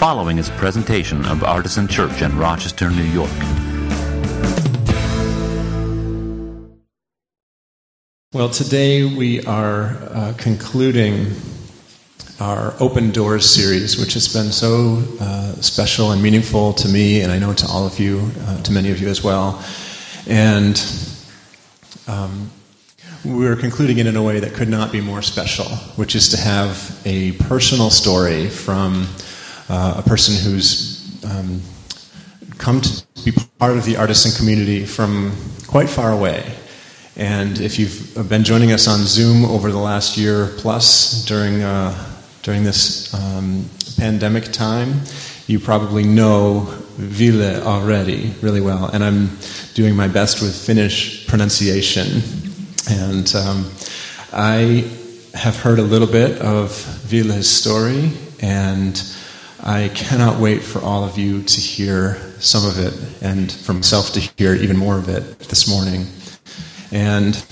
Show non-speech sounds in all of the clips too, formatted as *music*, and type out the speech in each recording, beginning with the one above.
following is a presentation of Artisan Church in Rochester, New York. Well, today we are uh, concluding our Open Doors series, which has been so uh, special and meaningful to me, and I know to all of you, uh, to many of you as well. And um, we're concluding it in a way that could not be more special, which is to have a personal story from uh, a person who's um, come to be part of the artisan community from quite far away. And if you've been joining us on Zoom over the last year plus during, uh, during this um, pandemic time, you probably know Ville already really well. And I'm doing my best with Finnish pronunciation. And um, I have heard a little bit of Ville's story, and I cannot wait for all of you to hear some of it, and for myself to hear even more of it this morning. And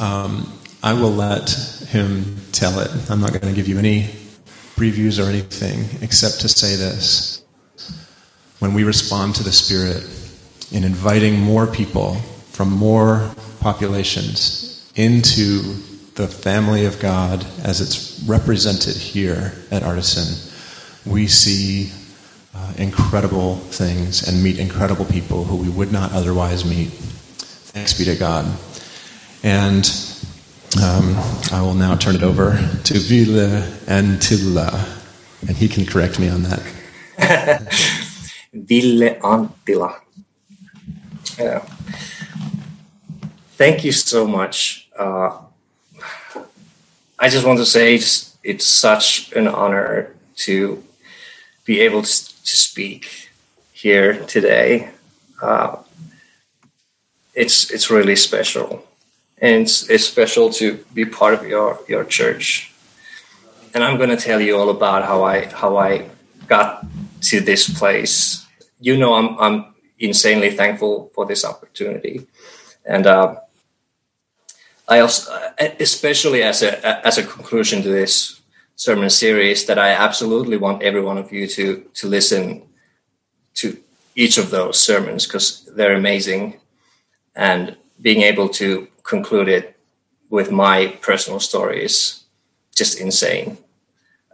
um, I will let him tell it. I'm not going to give you any previews or anything except to say this. When we respond to the Spirit in inviting more people from more populations into the family of God as it's represented here at Artisan, we see uh, incredible things and meet incredible people who we would not otherwise meet. Thanks be to God. And um, I will now turn it over to Ville Antila, and he can correct me on that. *laughs* Ville Antila. Yeah thank you so much. Uh, I just want to say it's, it's such an honor to be able to, to speak here today. Uh, it's it's really special, and it's, it's special to be part of your your church. And I'm going to tell you all about how I how I got to this place. You know, I'm I'm insanely thankful for this opportunity, and uh, I also, especially as a as a conclusion to this sermon series, that I absolutely want every one of you to to listen to each of those sermons because they're amazing, and being able to conclude it with my personal story is just insane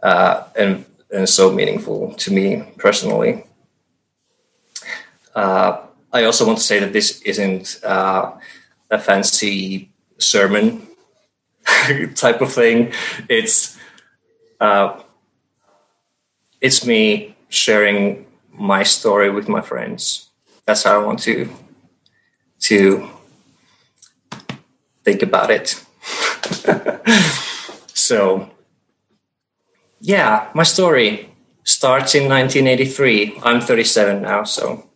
uh, and and so meaningful to me personally. Uh, I also want to say that this isn't uh, a fancy sermon *laughs* type of thing. It's uh, it's me sharing my story with my friends. That's how I want to to think about it. *laughs* so yeah, my story starts in 1983. I'm 37 now, so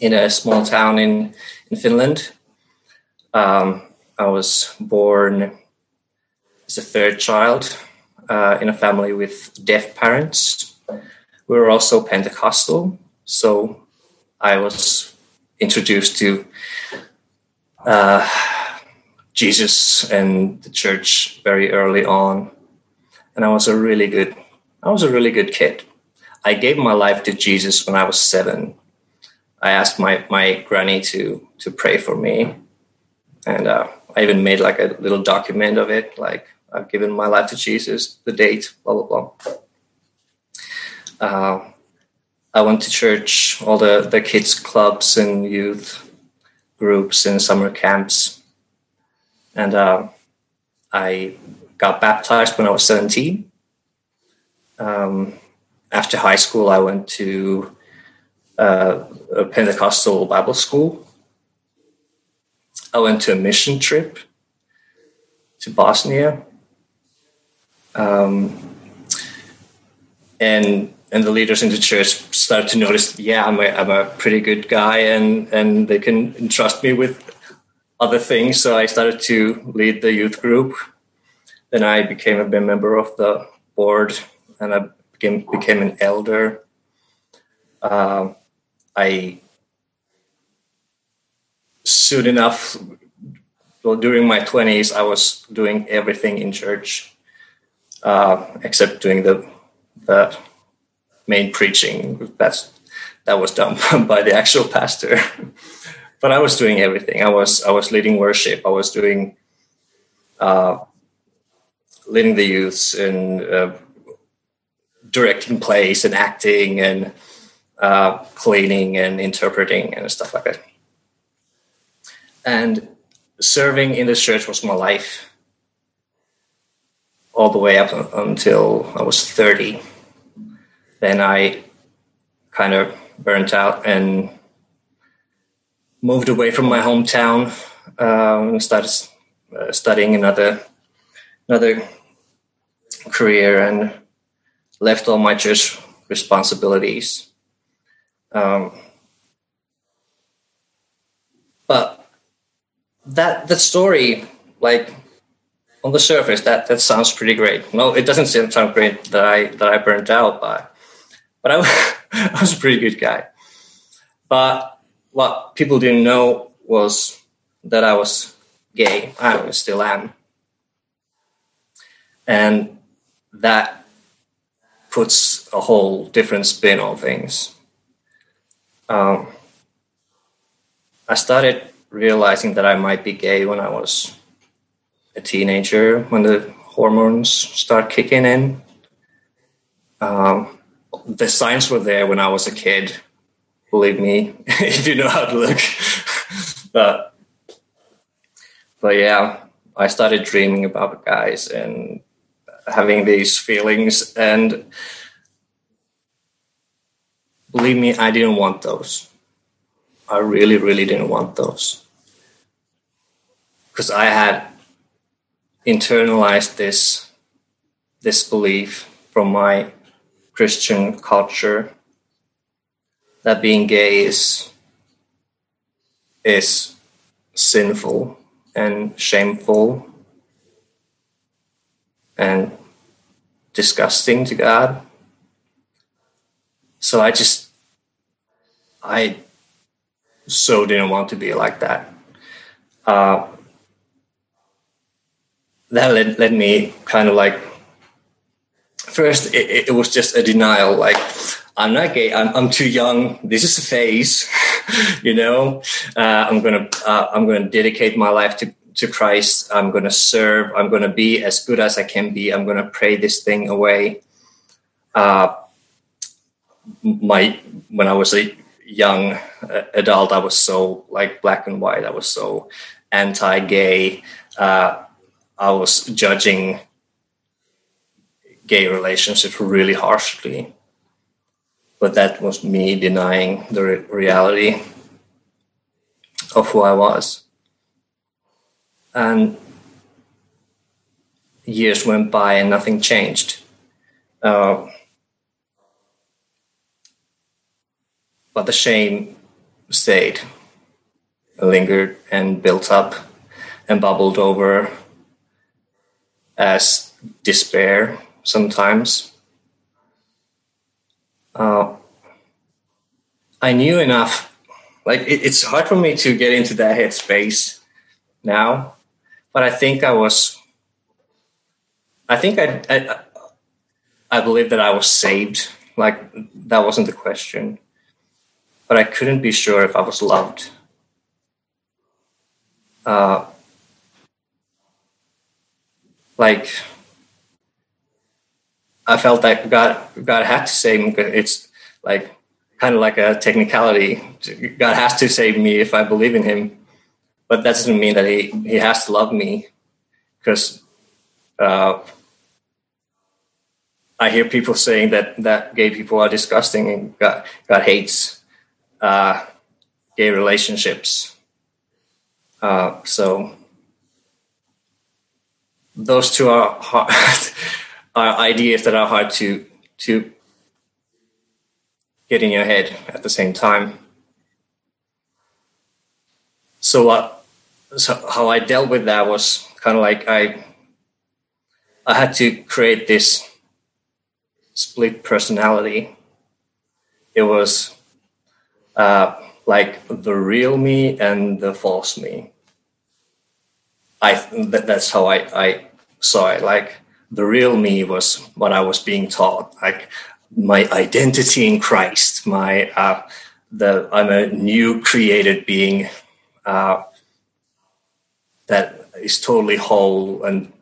in a small town in in Finland. Um, I was born as a third child uh, in a family with deaf parents. We were also Pentecostal, so I was introduced to uh, Jesus and the church very early on, and I was a really good. I was a really good kid. I gave my life to Jesus when I was seven. I asked my my granny to to pray for me, and uh, I even made like a little document of it, like I've given my life to Jesus, the date, blah blah blah. Uh, I went to church, all the the kids clubs and youth groups and summer camps, and uh, I got baptized when I was seventeen. Um, after high school, I went to uh, a Pentecostal Bible school I went to a mission trip to Bosnia. Um, and and the leaders in the church start to notice, yeah, I'm a, I'm a pretty good guy, and and they can entrust me with other things. So I started to lead the youth group. Then I became a member of the board, and I became became an elder. Uh, I soon enough, well, during my 20s, I was doing everything in church uh, except doing the, the main preaching. That's that was done *laughs* by the actual pastor. *laughs* but I was doing everything. I was I was leading worship. I was doing uh, leading the youths and uh, directing plays and acting and uh, cleaning and interpreting and stuff like that. And serving in the church was my life all the way up until I was 30. Then I kind of burnt out and moved away from my hometown um, and started uh, studying another another career and left all my church responsibilities. Um, but that that story, like on the surface, that that sounds pretty great. No, it doesn't sound great that I that I burnt out, but but I, *laughs* I was a pretty good guy. But what people didn't know was that I was gay. I still am, and that puts a whole different spin on things. Um, I started realizing that I might be gay when I was a teenager, when the hormones start kicking in. Um, the signs were there when I was a kid. Believe me, *laughs* if you know how to look. *laughs* but but yeah, I started dreaming about guys and having these feelings and believe me i didn't want those i really really didn't want those because i had internalized this this belief from my christian culture that being gay is is sinful and shameful and disgusting to God. So I just, I so didn't want to be like that. Uh, that led, led me kind of like, first, it, it was just a denial like, I'm not gay. I'm, I'm too young. This is a phase, *laughs* you know. Uh, I'm gonna uh, I'm gonna dedicate my life to to Christ. I'm to serve. I'm to be as good as I can be. I'm to pray this thing away. Uh, my when I was a young uh, adult, I was so like black and white. I was so anti-gay. Uh, I was judging gay relationships really harshly, but that was me denying the re- reality of who I was. And years went by and nothing changed. Uh, but the shame stayed, lingered, and built up and bubbled over as despair sometimes. Uh, I knew enough. Like it, it's hard for me to get into that headspace now but I think I was. I think I, I, I believe that I was saved. Like that wasn't the question, but I couldn't be sure if I was loved. Uh, like I felt that God God had to save me. It's like kind of like a technicality. God has to save me if I believe in Him but that doesn't mean that he he has to love me because uh, I hear people saying that that gay people are disgusting and God God hates uh, gay relationships. Uh, so those two are hard, *laughs* are ideas that are hard to to get in your head at the same time. So what so how I dealt with that was kind of like I I had to create this split personality. It was uh, like the real me and the false me. I that, that's how I, I saw it. Like the real me was what I was being taught. Like my identity in Christ, my uh, the I'm a new created being uh, that is totally whole and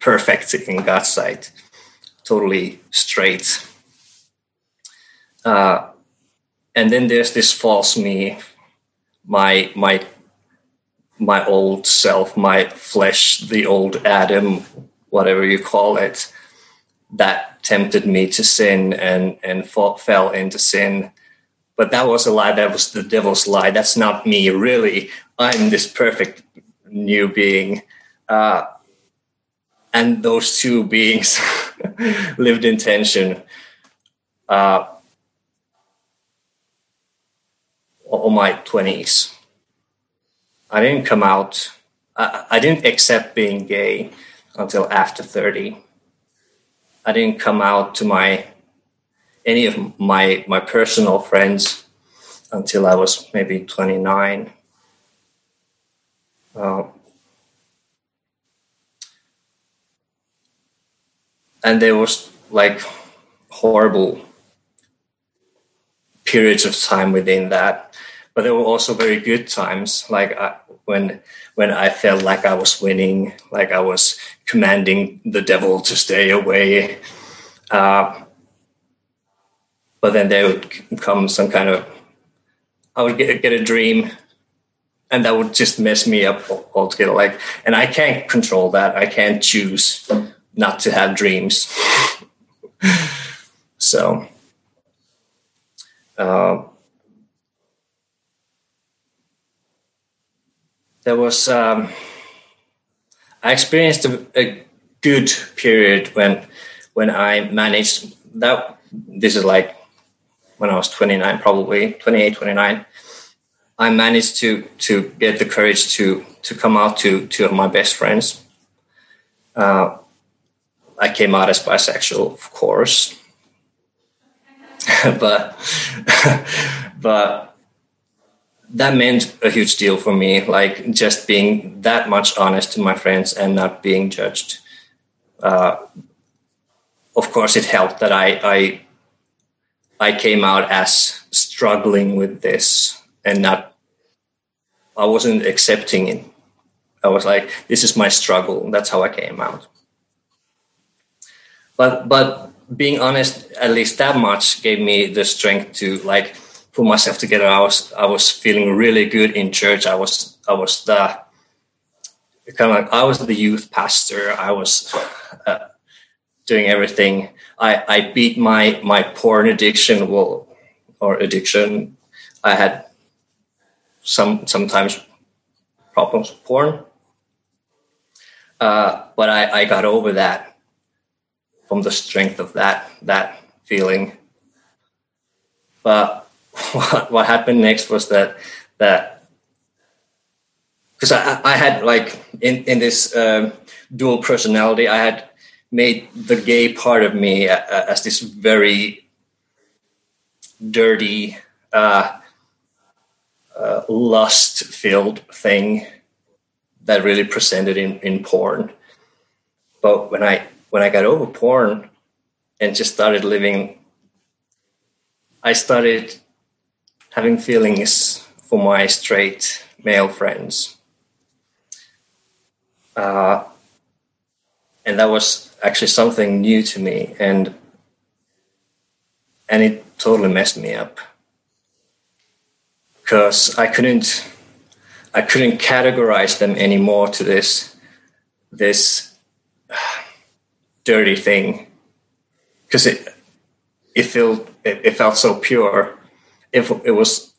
perfect in God's sight, totally straight. Uh, and then there's this false me, my my my old self, my flesh, the old Adam, whatever you call it, that tempted me to sin and and fall, fell into sin. But that was a lie. That was the devil's lie. That's not me. Really, I'm this perfect new being. Uh, and those two beings *laughs* lived in tension. Uh, all my 20s. I didn't come out, I, I didn't accept being gay until after 30. I didn't come out to my any of my my personal friends until I was maybe 29. Uh, and there was like horrible periods of time within that but there were also very good times like I, when when i felt like i was winning like i was commanding the devil to stay away. Uh, but then there would come some kind of i would get, get a dream and that would just mess me up altogether. Like and i can't control that. I can't choose not to have dreams. *sighs* So uh, there was um, I experienced a, a, good period when when I managed that. This is like when I was 29, probably 28, 29. I managed to to get the courage to to come out to two of my best friends. Uh, I came out as bisexual, of course, *laughs* but *laughs* but that meant a huge deal for me. Like just being that much honest to my friends and not being judged. Uh, of course, it helped that I, I I came out as struggling with this and not. I wasn't accepting it. I was like, "This is my struggle." That's how I came out. But but being honest, at least that much gave me the strength to like put myself together. I was I was feeling really good in church. I was I was the kind of I was the youth pastor. I was uh, doing everything. I I beat my my porn addiction. Well, or addiction. I had some sometimes problems with porn. Uh, but I, I got over that from the strength of that that feeling. But what, what happened next was that that because I, I had like in in this um, dual personality, I had made the gay part of me uh, as this very dirty, uh, uh, lust-filled thing that really presented in, in porn. But when I when I got over porn and just started living, I started having feelings for my straight male friends. Uh, and that was actually something new to me and and it totally messed me up because I couldn't I couldn't categorize them anymore to this this *sighs* dirty thing because it it felt it, it, felt so pure. If it, was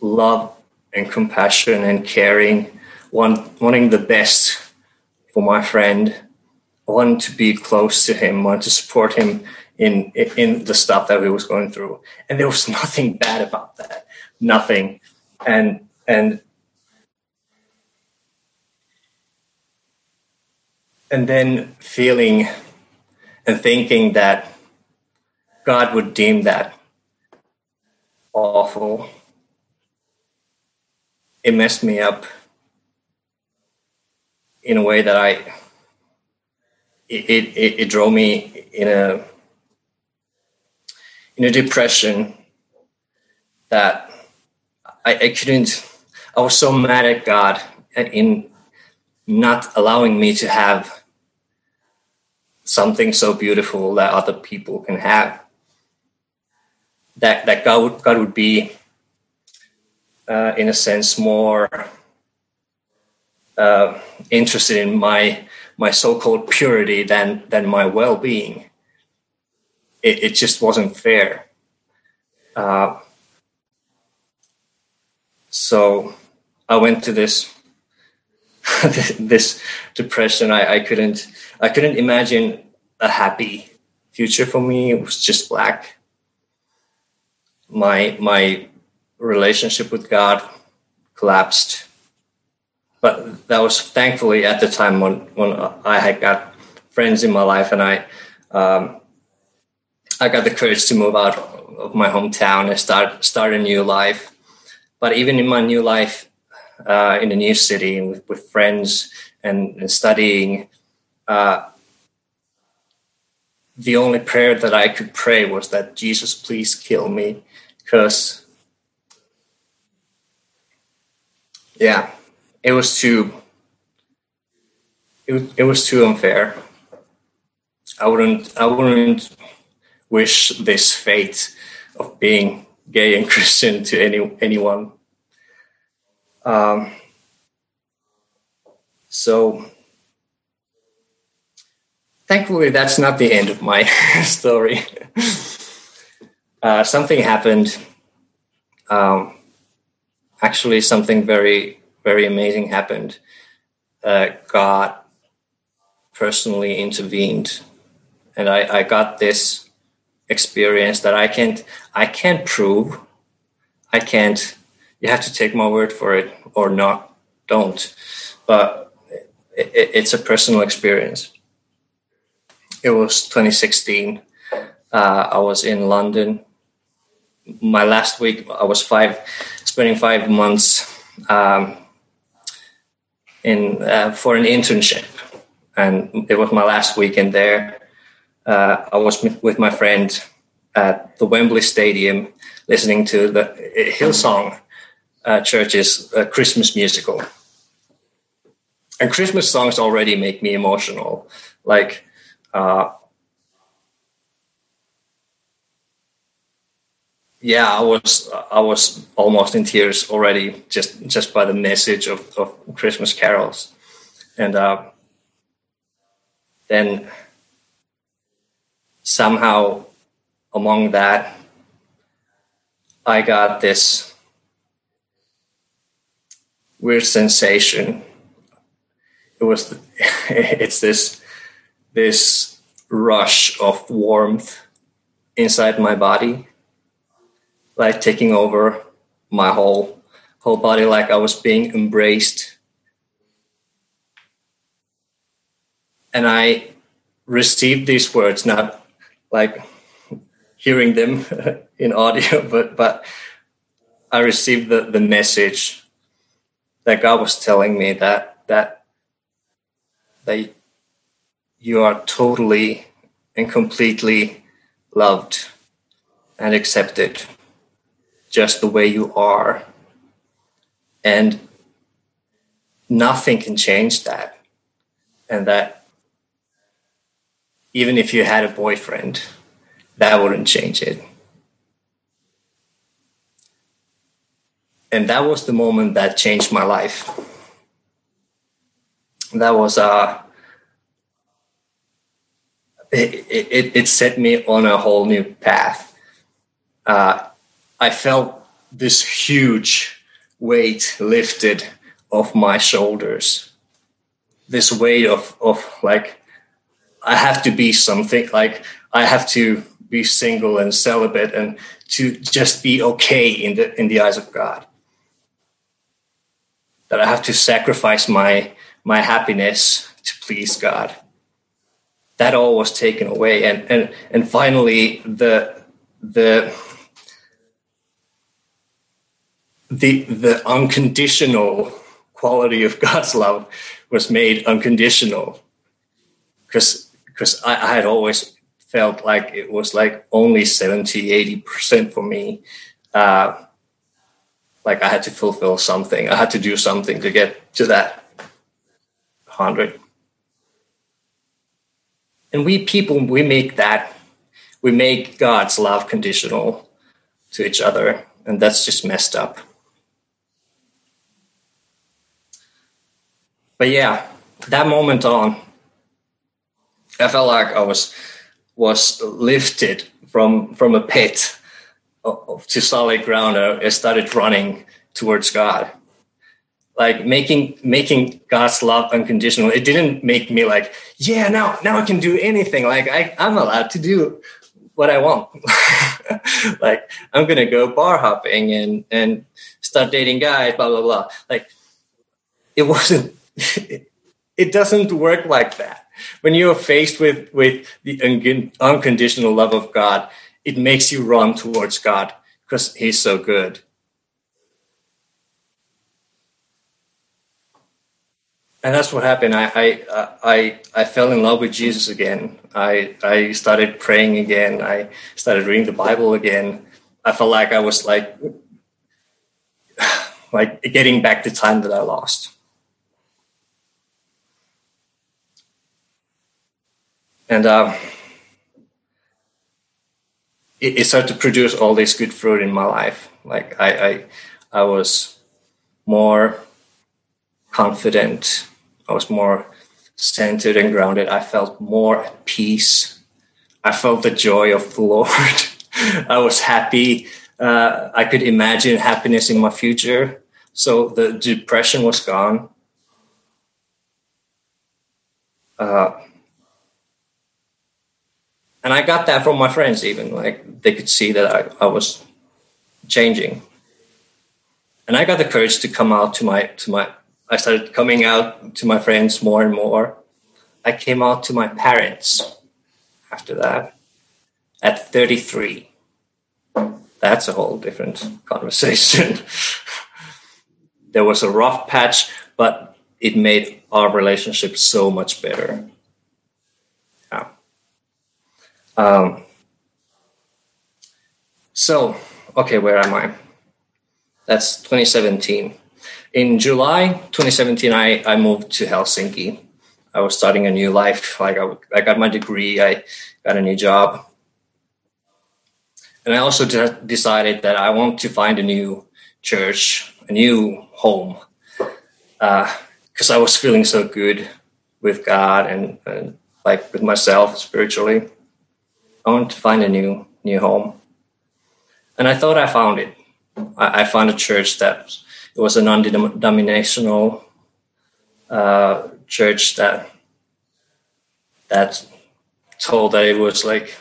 love and compassion and caring, want, wanting the best for my friend, wanting to be close to him, wanting to support him in in the stuff that he was going through, and there was *laughs* nothing bad about that, nothing, and and and then feeling and thinking that God would deem that awful. It messed me up in a way that I it it, it drove me in a in a depression that I, I couldn't. I was so mad at God in not allowing me to have something so beautiful that other people can have. That that God would God would be, uh, in a sense, more uh, interested in my my so-called purity than than my well-being. It, it just wasn't fair. Uh, so I went to this *laughs* this depression. I, I couldn't I couldn't imagine a happy future for me. It was just black. My my relationship with God collapsed. But that was thankfully at the time when, when I had got friends in my life and I um, I got the courage to move out of my hometown and start start a new life. But even in my new life, uh, in a new city with, with friends and, and studying, uh, the only prayer that I could pray was that Jesus, please kill me, because yeah, it was too it, it was too unfair. I wouldn't I wouldn't wish this fate of being gay and *laughs* Christian to any anyone. Um, so thankfully, that's not the end of my *laughs* story. uh, something happened. Um, actually, something very, very amazing happened. Uh, God personally intervened, and I, I got this experience that I can't, I can't prove. I can't you have to take my word for it or not don't but it, it's a personal experience it was 2016 uh, i was in london my last week i was five spending five months um, in uh, for an internship and it was my last weekend there uh, i was with my friend at the wembley stadium listening to the hillsong uh, church's uh, Christmas musical. And Christmas songs already make me emotional. Like, uh, yeah, I was I was almost in tears already just just by the message of, of Christmas carols, and uh, then somehow among that, I got this weird sensation. It was *laughs* it's this this rush of warmth inside my body, like taking over my whole whole body, like I was being embraced. And I received these words, not like hearing them *laughs* in audio, *laughs* but but I received the, the message that God was telling me that that that you are totally and completely loved and accepted just the way you are. And nothing can change that. And that even if you had a boyfriend that wouldn't change it. And that was the moment that changed my life. That was uh, it, it, it set me on a whole new path. Uh, I felt this huge weight lifted off my shoulders. This weight of, of like, I have to be something, like, I have to be single and celibate and to just be okay in the, in the eyes of God that I have to sacrifice my my happiness to please God. That all was taken away, and and and finally the the the the unconditional quality of God's love was made unconditional because because I, I, had always felt like it was like only 70, 80% for me. Uh, like I had to fulfill something. I had to do something to get to that 100. And we people, we make that, we make God's love conditional to each other. And that's just messed up. But yeah, that moment on, I felt like I was was lifted from from a pit to solid ground. I started running towards God, like making making God's love unconditional. It didn't make me like, yeah, now now I can do anything. Like I, I'm allowed to do what I want. *laughs* like I'm gonna go bar hopping and and start dating guys, blah blah blah. Like it wasn't *laughs* it doesn't work like that. When you are faced with, with the un- unconditional love of God, it makes you run towards God because He's so good. And that's what happened. I, I, I, I fell in love with Jesus again. I, I started praying again. I started reading the Bible again. I felt like I was like, *sighs* like getting back the time that I lost. and uh, it, it, started to produce all this good fruit in my life. Like I, I, I was more confident. I was more centered and grounded. I felt more at peace. I felt the joy of the *laughs* Lord. I was happy. Uh, I could imagine happiness in my future. So the depression was gone. Uh, and I got that from my friends even like they could see that I, I was changing and I got the courage to come out to my to my I started coming out to my friends more and more I came out to my parents after that at 33 that's a whole different conversation *laughs* there was a rough patch but it made our relationship so much better Yeah. um, so, okay, where am I? That's 2017. In July 2017, I, I moved to Helsinki. I was starting a new life. Like I, I got my degree, I got a new job. And I also decided that I want to find a new church, a new home, because uh, I was feeling so good with God and, and like with myself spiritually. I want to find a new new home. And I thought I found it. I, I found a church that it was a non-denominational uh, church that that told that it was like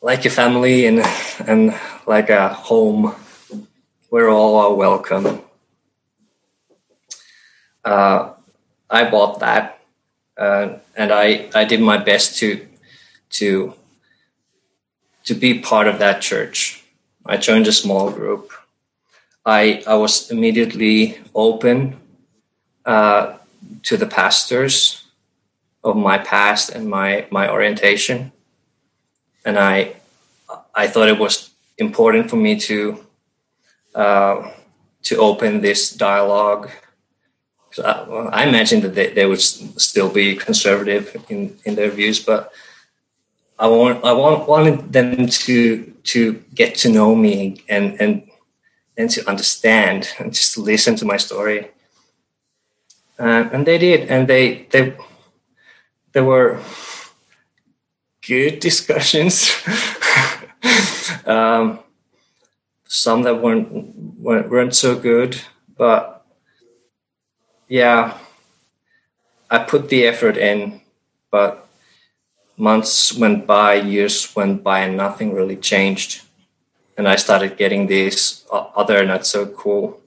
like a family and and like a home where all are welcome. Uh, I bought that, uh, and I I did my best to to to be part of that church. I joined a small group. I I was immediately open uh, to the pastors of my past and my my orientation, and I I thought it was important for me to uh, to open this dialogue. I, well, I imagine that they, they would still be conservative in, in their views, but I want I want wanted them to to get to know me and and and to understand and just to listen to my story. Uh, and they did, and they they there were good *laughs* discussions. *laughs* um, some that weren't weren't so good, but yeah, I put the effort in, but months went by, years went by, and nothing really changed. And I started getting these other not so cool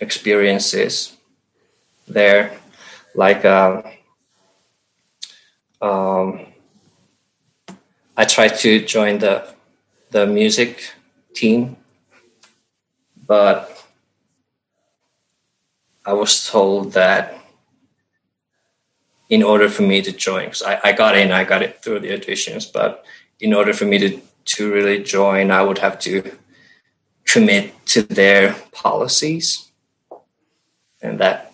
experiences there, like uh, um, I tried to join the the music team, but I was told that in order for me to join, because I, I got in, I got it through the auditions, but in order for me to, to really join, I would have to commit to their policies. And that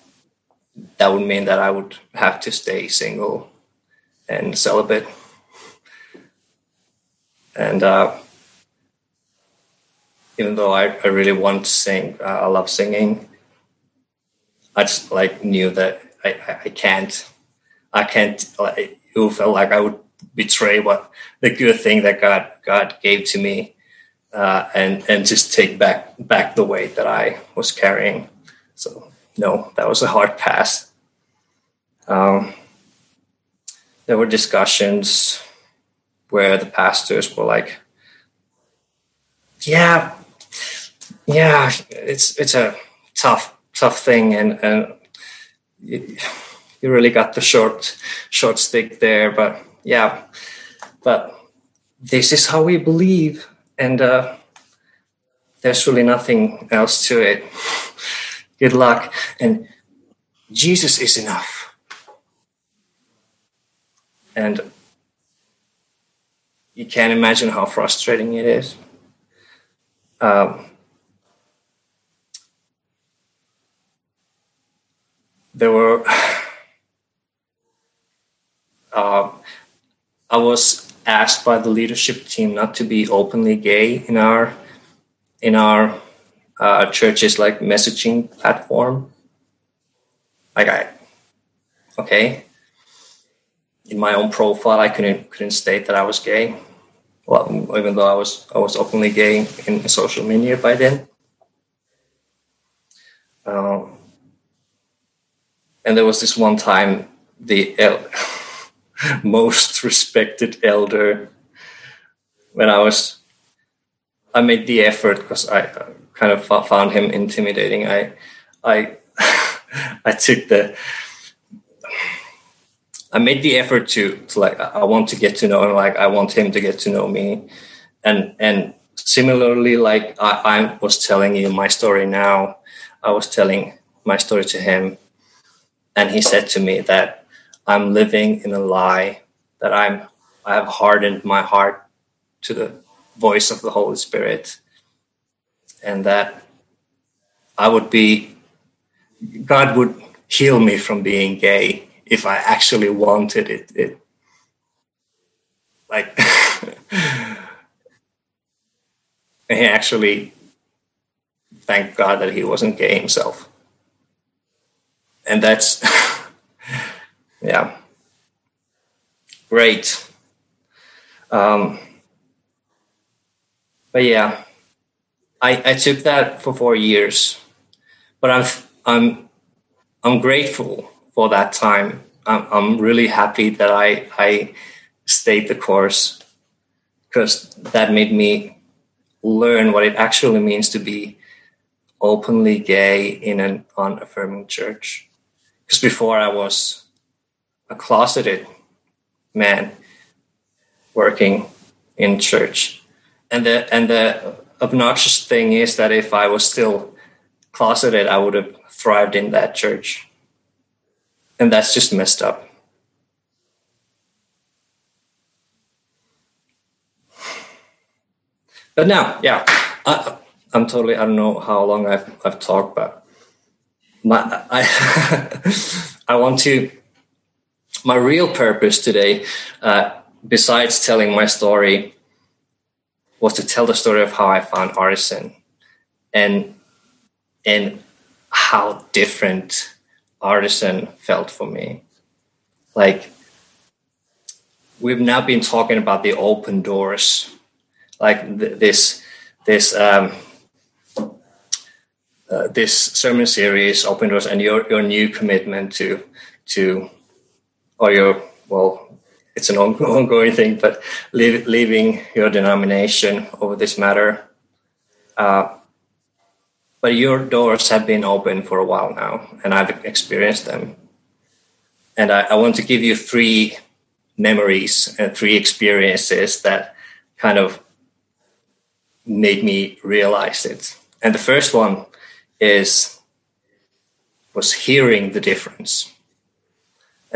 that would mean that I would have to stay single and celibate. And uh, even though I, I really want to sing, uh, I love singing. I just like knew that I, I, I can't, I can't, like, it felt like I would betray what the good thing that God, God gave to me. Uh, and, and just take back, back the weight that I was carrying. So no, that was a hard *laughs* pass. Um, there were discussions where the pastors were like, "Yeah, yeah, it's it's a tough tough thing, and and you, you really got the short short stick there, but yeah, but this is how we believe, and uh, there's really nothing else to it. Good luck, and Jesus is enough." And you can't imagine how frustrating it is. Um, there were *sighs* uh, I was asked by the leadership team not to be openly gay in our in our uh, church's like messaging platform. Like I, okay, in my own profile, I couldn't couldn't state that I was gay. Well, even though I was I was openly gay in social media by then. Um, and there was this one time the el- *laughs* most respected elder. When I was I made the effort because I kind of found him intimidating. I I *laughs* I took the I made the effort to, to like I want to get to know him, like I want him to get to know me, and and similarly, like I, I was telling you my story now, I was telling my story to him, and he said to me that I'm living in a lie, that I'm I have hardened my heart to the voice of the Holy Spirit, and that I would be God would heal me from being gay if I actually wanted it. It like *laughs* he actually thank God that he wasn't gay himself. And that's *laughs* yeah. Great. Um, but yeah, I, I took that for four years, but I'm I'm I'm grateful for that time. I'm, I'm really happy that I, I stayed the course because that made me learn what it actually means to be openly gay in an unaffirming church. Because before I was a closeted man working in church. And the and the obnoxious thing is that if I was still closeted, I would have thrived in that church and that's just messed up. But now, yeah, I, am totally. I don't know how long I've I've talked, but my I *laughs* I want to. My real purpose today, uh, besides telling my story, was to tell the story of how I found artisan, and and how different artisan felt for me. Like we've now been talking about the open doors, like th- this this um, uh, this sermon series, open doors, and your your new commitment to to or your well, it's an *laughs* ongoing thing, but leaving your denomination over this matter. Uh, but your doors have been open for a while now, and I've experienced them. And I, I want to give you three memories and three experiences that kind of made me realize it. And the first one is was hearing the difference.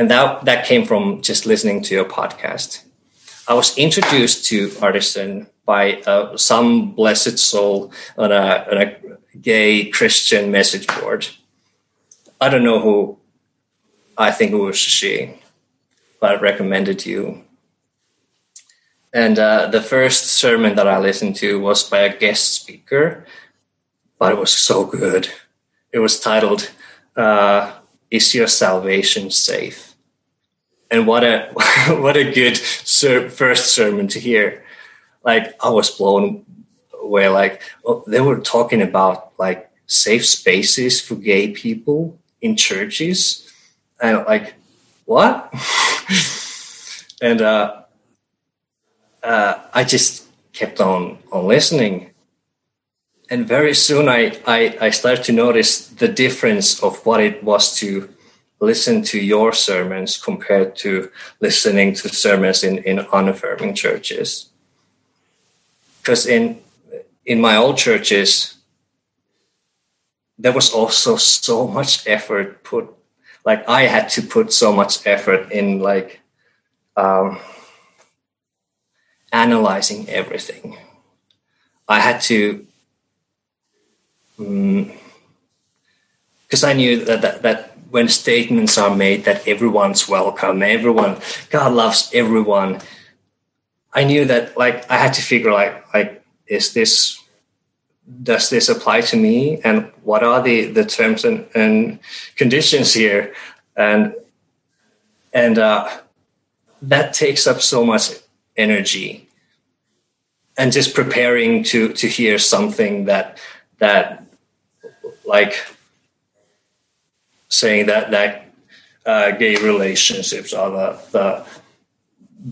And that that came from just listening to your podcast. I was introduced to Artisan by uh, some blessed soul on a, on a gay Christian message board. I don't know who. I think it was she, but I recommended you. And uh, the first sermon that I listened to was by a guest speaker, but it was so good. It was titled uh, "Is Your Salvation Safe?" And what a *laughs* what a good ser- first sermon to hear. Like I was blown away. Like oh, they were talking about like safe spaces for gay people in churches, and like what? *laughs* and uh, uh, I just kept on on listening, and very soon I, I I started to notice the difference of what it was to listen to your sermons compared to listening to sermons in in unaffirming churches. Because in in my old churches, there was also so much effort put like i had to put so much effort in like um, analyzing everything i had to because mm, i knew that, that that when statements are made that everyone's welcome everyone god loves everyone. I knew that like i had to figure like like is this does this apply to me? And what are the, the terms and, and conditions here? And and uh, that takes up so much energy. And just preparing to to hear something that that like saying that that uh, gay relationships are the the,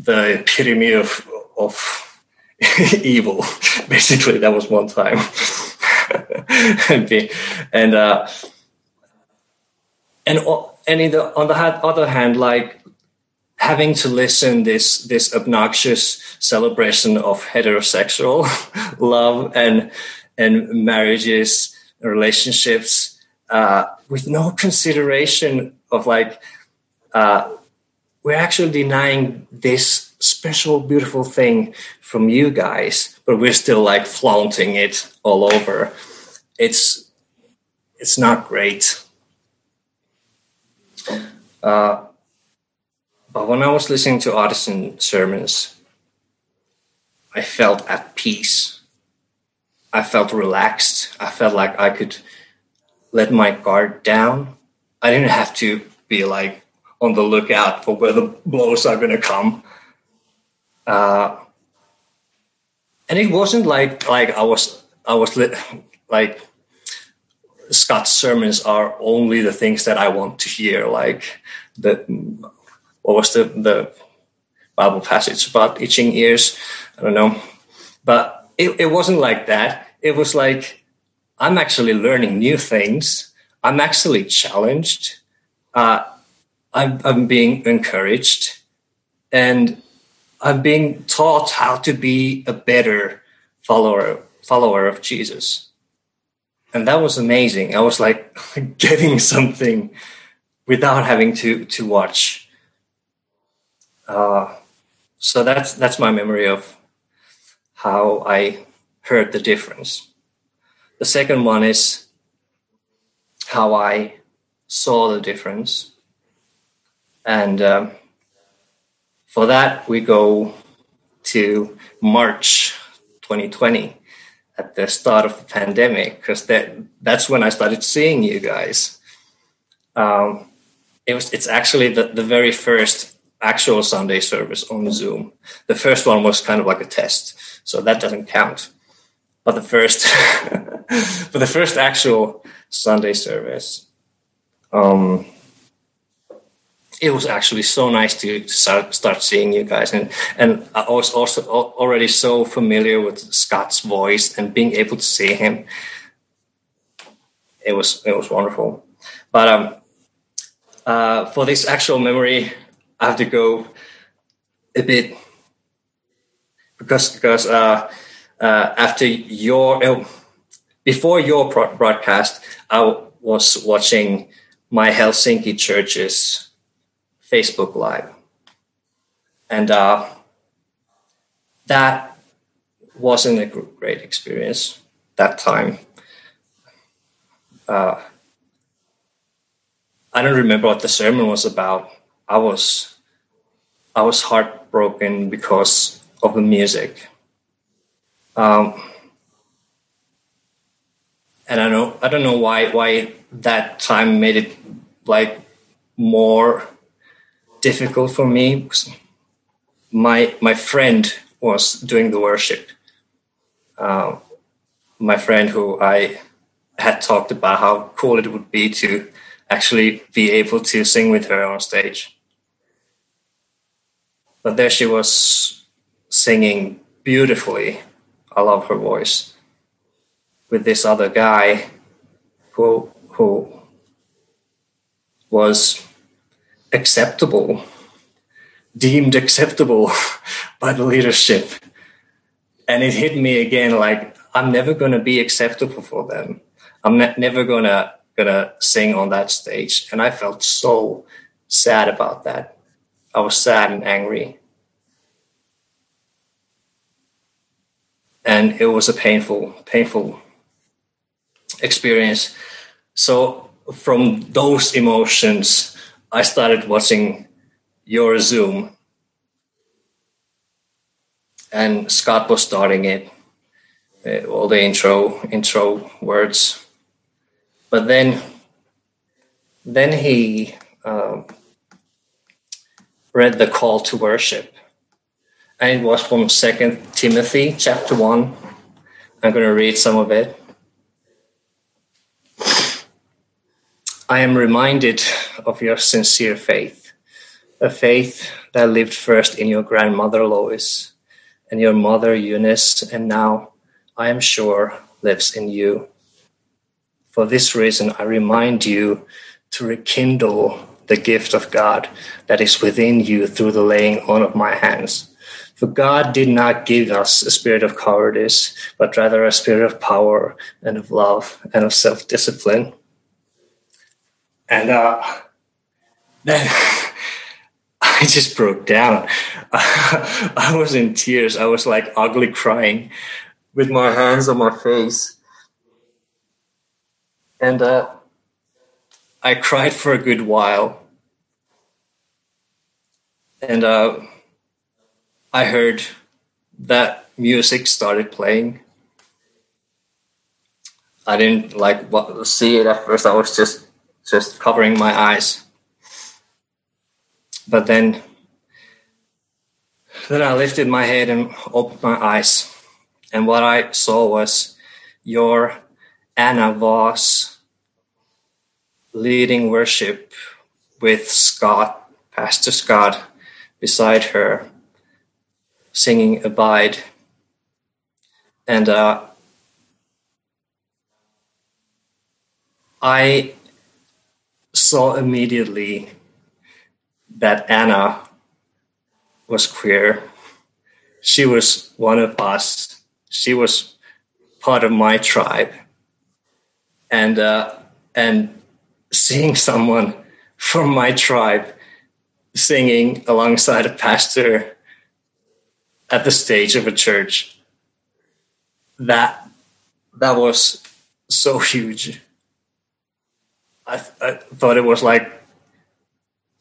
the epitome of of *laughs* evil. *laughs* Basically, that was one time. *laughs* and uh, and and in the, on the other hand, like having to listen this this obnoxious celebration of heterosexual love and and marriages relationships uh, with no *laughs* consideration of like uh, we're actually denying this special, beautiful thing from you guys, but we're still like flaunting it all over. It's it's not great. Uh, but when I was listening to Artisan sermons, I felt at peace. I felt relaxed. I felt like I could let my guard down. I didn't have to be like on the lookout for where the blows are going to come. Uh, and it wasn't like like I was I was like Scott's sermons are only the things that I want to hear. Like the what was the the Bible passage about itching ears? I don't know, but it, it wasn't like that. It was like I'm actually learning new things. I'm actually challenged. Uh, I'm, I'm being encouraged, and I'm being taught how to be a better follower follower of Jesus. And that was amazing. I was like *laughs* getting something without having to to watch. Uh, so that's that's my memory of how I heard the difference. The second one is how I saw the difference. And um, for that, we go to March 2020 at the start of the pandemic because that that's when I started seeing you guys. Um, it was it's actually the, the very first actual Sunday service on Zoom. The first one was kind of like a test, so that doesn't count. But the first, *laughs* but the first actual Sunday service, um, it was actually so nice to start, start seeing you guys. And and I was also already so familiar with Scott's voice and being able to see him. It was it was wonderful. But um uh, for this actual memory I have to go a bit because because uh, uh, after your uh, before your broadcast I was watching my Helsinki churches Facebook Live. And uh, that wasn't a great experience that time. Uh, I don't remember what the sermon was about. I was I was heartbroken because of the music. Um, and I don't I don't know why why that time made it like more difficult for me. My my friend was doing the worship. Uh, my friend who I had talked about how cool it would be to actually be able to sing with her on stage. But there she was singing beautifully. I love her voice. With this other guy who who was acceptable, deemed acceptable *laughs* by the leadership. And it hit me again like I'm never going to be acceptable for them. I'm ne- never going to gonna sing on that stage. And I felt so sad about that. I was sad and angry. And it was a painful, painful experience. So from those emotions, I started watching your Zoom. And Scott was starting it, uh, all the intro intro words. But then, then he um, read the call to worship, it was from Second Timothy chapter one. I'm going to read some of it. I am reminded of your sincere faith, a faith that lived first in your grandmother Lois and your mother Eunice, and now, I am sure, lives in you. For this reason, I remind you to rekindle the gift of God that is within you through the laying on of my hands. For God did not give us a spirit of cowardice, but rather a spirit of power and of love and of self discipline. And uh, then *laughs* I just broke down. *laughs* I was in tears. I was like ugly crying with my hands on my face. And uh, I cried for a good while. And uh, I heard that music started playing. I didn't like what, see it at first. I was just just covering my eyes. But then, then I lifted my head and opened my eyes, and what I saw was your Anna Voss leading worship with Scott, Pastor Scott, beside her, singing Abide. And uh, I saw immediately that Anna was queer. She was one of us. She was part of my tribe. And uh, and seeing someone from my tribe singing alongside a pastor at the stage of a church that that was so huge I, I thought it was like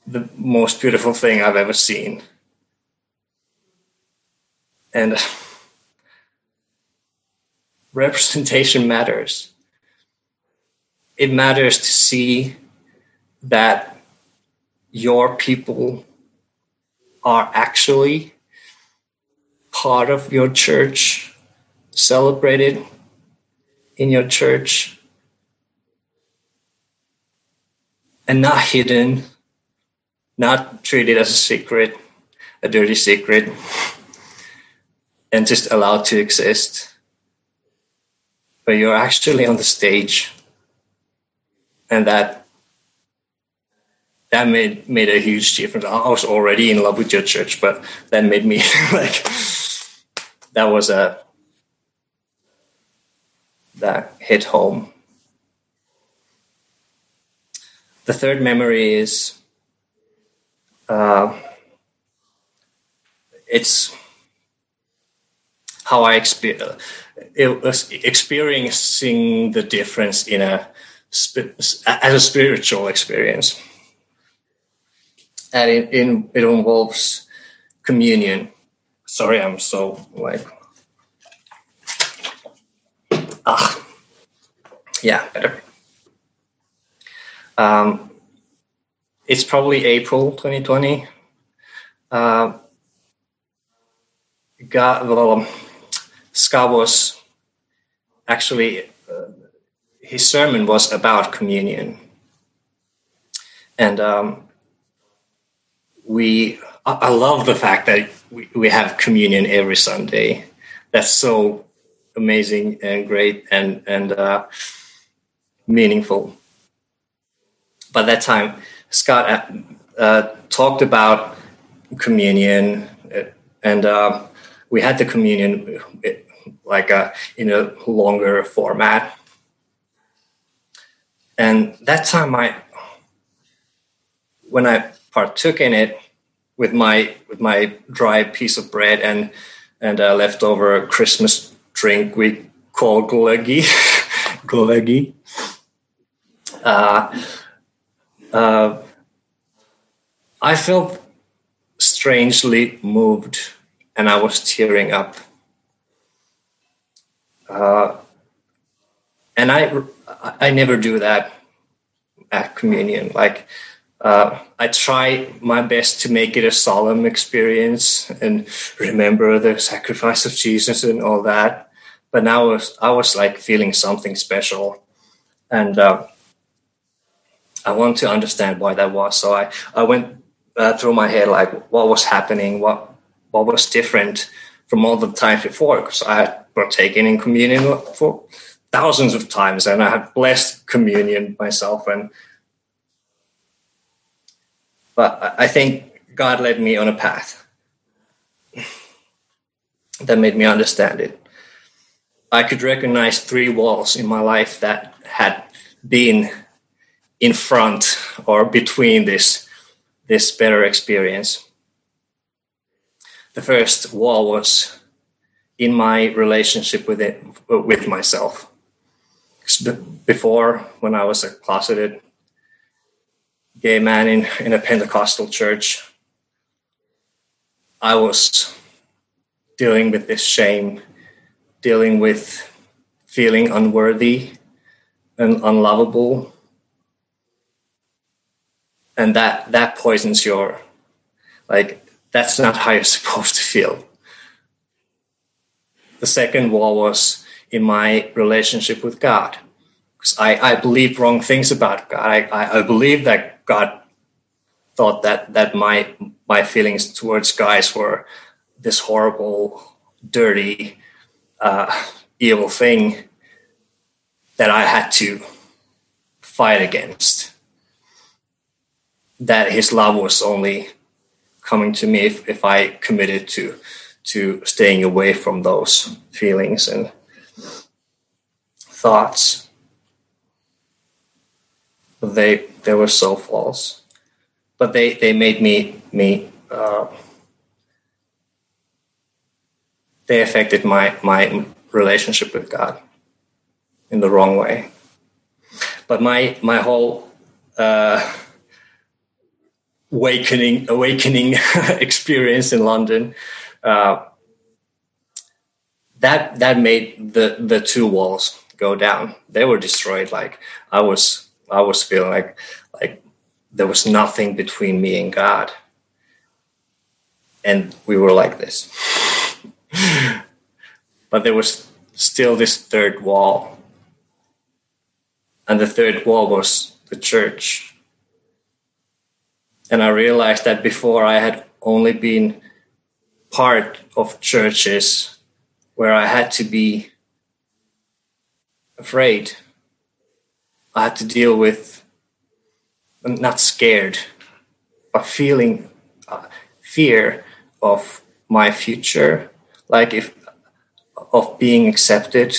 the most beautiful thing I've ever seen. And *sighs* representation matters. It matters to see that your people are actually part of your church, celebrated in your church, and not hidden, not treated as a secret, a dirty secret, and just allowed to exist. But you're actually on the stage, and that that made made a huge difference. I was already in love with your church, but that made me *laughs* like that was a that hit home. The third memory is uh, it's how I experience it was experiencing the difference in a as a spiritual experience, and it, it, it involves communion. Sorry, I'm so like ah yeah better. Um, it's probably April 2020. Uh, got, well, Scott was actually, uh, his sermon was about communion. And um, we, I, love the fact that we, we have communion every Sunday. That's so amazing and great and, and uh, meaningful. By that time, Scott uh, uh talked about communion uh, and uh, we had the communion like a, in a longer format. And that time I, when I partook in it with my with my dry piece of bread and and a leftover Christmas drink we call glöggi, glöggi. *laughs* Uh, uh, I felt strangely moved, and I was tearing up uh, and I, I never do that at communion. Like, uh, I try my best to make it a solemn experience and remember the sacrifice of Jesus and all that. But now I was, I was like feeling something special, and uh, I want to understand why that was. So I, I went uh, through my head like what was happening, what what was different from all the times before, because I had partaken in communion for thousands of times, and I had blessed communion myself. And but I think God led me on a path that made me understand it. I could recognize three walls in my life that had been in front or between this this better experience. The first wall was in my relationship with it with myself. Before, when I was a closeted gay man in, in a Pentecostal church, I was dealing with this shame, dealing with feeling unworthy and unlovable. And that that poisons your like that's not how you're *laughs* supposed to feel the second wall was in my relationship with God. Because I, I believed wrong things about God. I, I, I believed that God thought that, that my, my feelings towards guys were this horrible, dirty, uh, evil thing that I had to fight against. That his love was only coming to me if, if I committed to to staying away from those feelings and thoughts. They they were so false, but they they made me me. Uh, they affected my my relationship with God in the wrong way. But my my whole uh, awakening awakening *laughs* experience in London uh, that that made the the two walls go down. They were destroyed. Like I was I was feeling like like there was nothing between me and God, and we were like this. *laughs* but there was still this third wall, and the third wall was the church. And I realized that before I had only been part of churches where I had to be afraid. I had to deal with not scared, but feeling uh, fear of my future, like if of being accepted,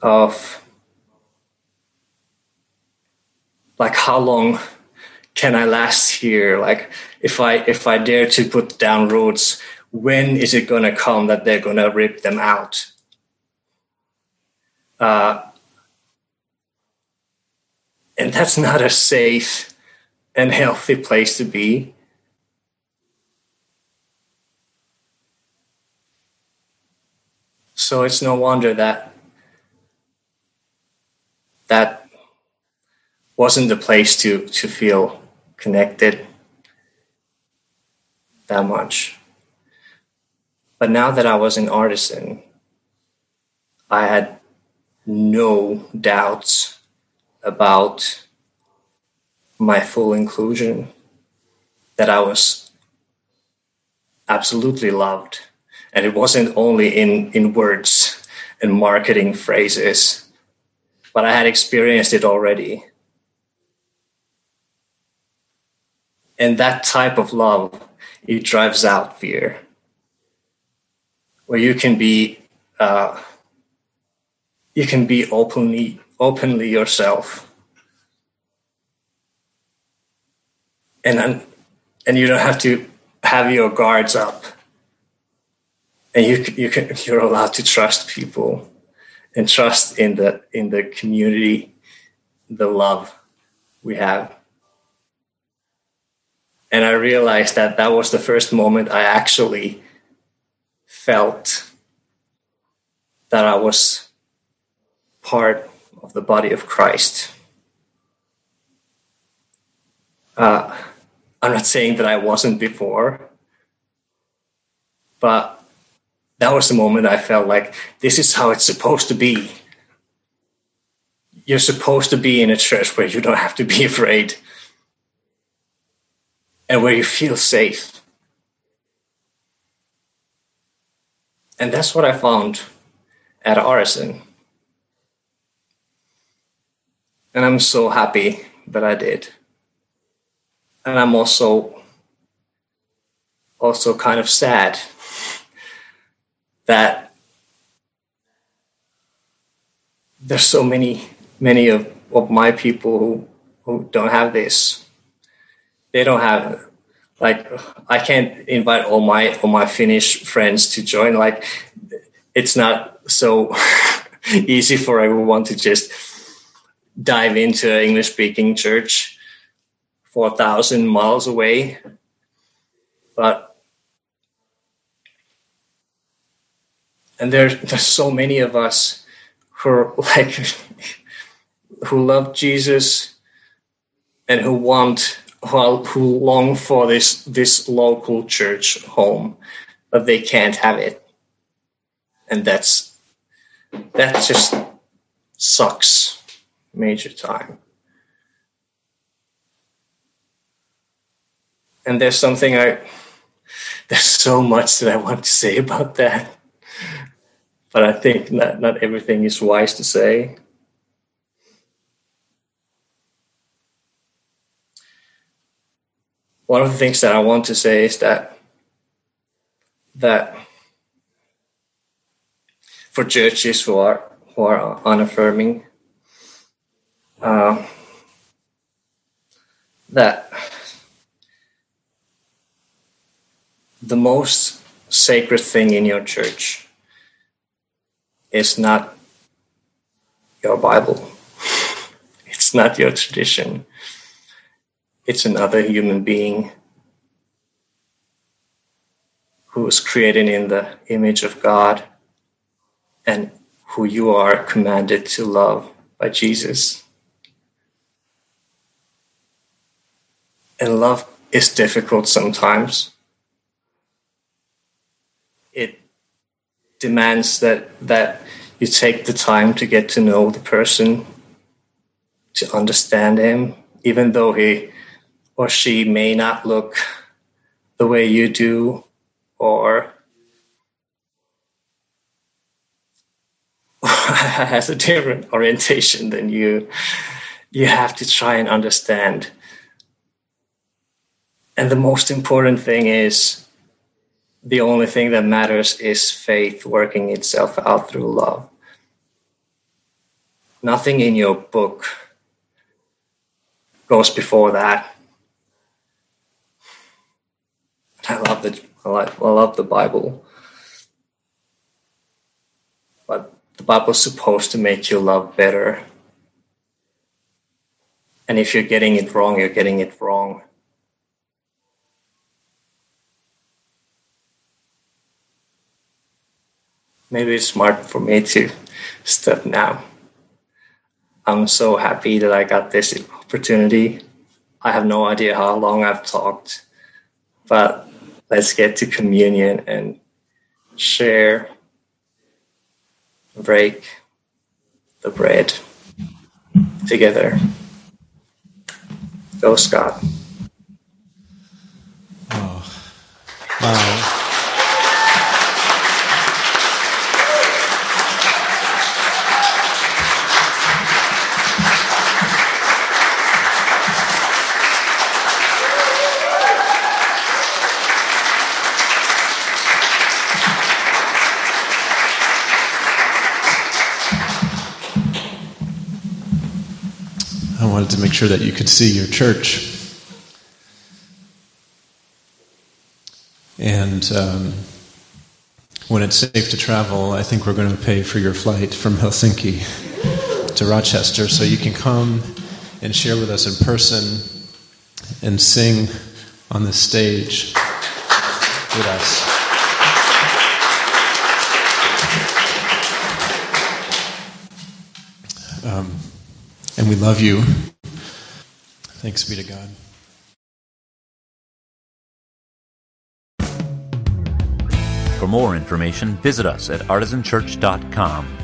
of like how long can I last here? Like, if I if I dare to put down roots, when is it to come that they're to rip them out? Uh, and that's not a safe and healthy place to be. So it's no wonder that that wasn't the place to to feel connected that much. But now that I was an artisan, I had no doubts about my full inclusion, that I was absolutely loved. And it wasn't only in, in words and marketing phrases, but I had experienced it already. And that type of love, it drives out fear. Where you can be, uh, you can be openly, openly yourself, and and you don't have to have your guards up, and you you can you're allowed to trust people, and trust in the in the community, the love we have. And I realized that that was the first moment I actually felt that I was part of the body of Christ. Uh, I'm not saying that I wasn't before, but that was the moment I felt like this is how it's supposed to be. You're supposed to be in a church where you don't have to be *laughs* afraid and where you feel safe. And that's what I found at Artisan. And I'm so happy that I did. And I'm also also kind of sad that there's so many many of, of my people who, who don't have this they don't have like I can't invite all my all my Finnish friends to join. Like it's not so *laughs* easy for everyone to just dive into an English speaking church four thousand miles away. But and there's there's so many of us who are *laughs* like who love Jesus and who want who long for this this local church home, but they can't have it, and that's that just sucks major time. And there's something I there's so much that I want to say about that, but I think not not everything is wise to say. one of the things that I want to say is that that for churches who are who are unaffirming, uh, that the most sacred thing in your church is not your Bible. It's not your tradition it's another human being who was created in the image of God and who you are commanded to love by Jesus. And love is difficult sometimes. It demands that that you take the time to get to know the person, to understand him, even though he or she may not look the way you do or *laughs* has a different orientation than you you have to try and understand and the most important thing is the only thing that matters is faith working itself out through love nothing in your book goes before that I love the I, like, I love the Bible, but the Bible is supposed to make you love better. And if you're getting it wrong, you're getting it wrong. Maybe it's smart for me to step now. I'm so happy that I got this opportunity. I have no idea how long I've talked, but let's get to communion and share, break the bread together. Go, Scott. Oh, wow. To make sure that you could see your church. And um, when it's safe to travel, I think we're going to pay for your flight from Helsinki to Rochester so you can come and share with us in person and sing on the stage with us. Um, and we love you. Thanks be to God. For more information, visit us at artisanchurch.com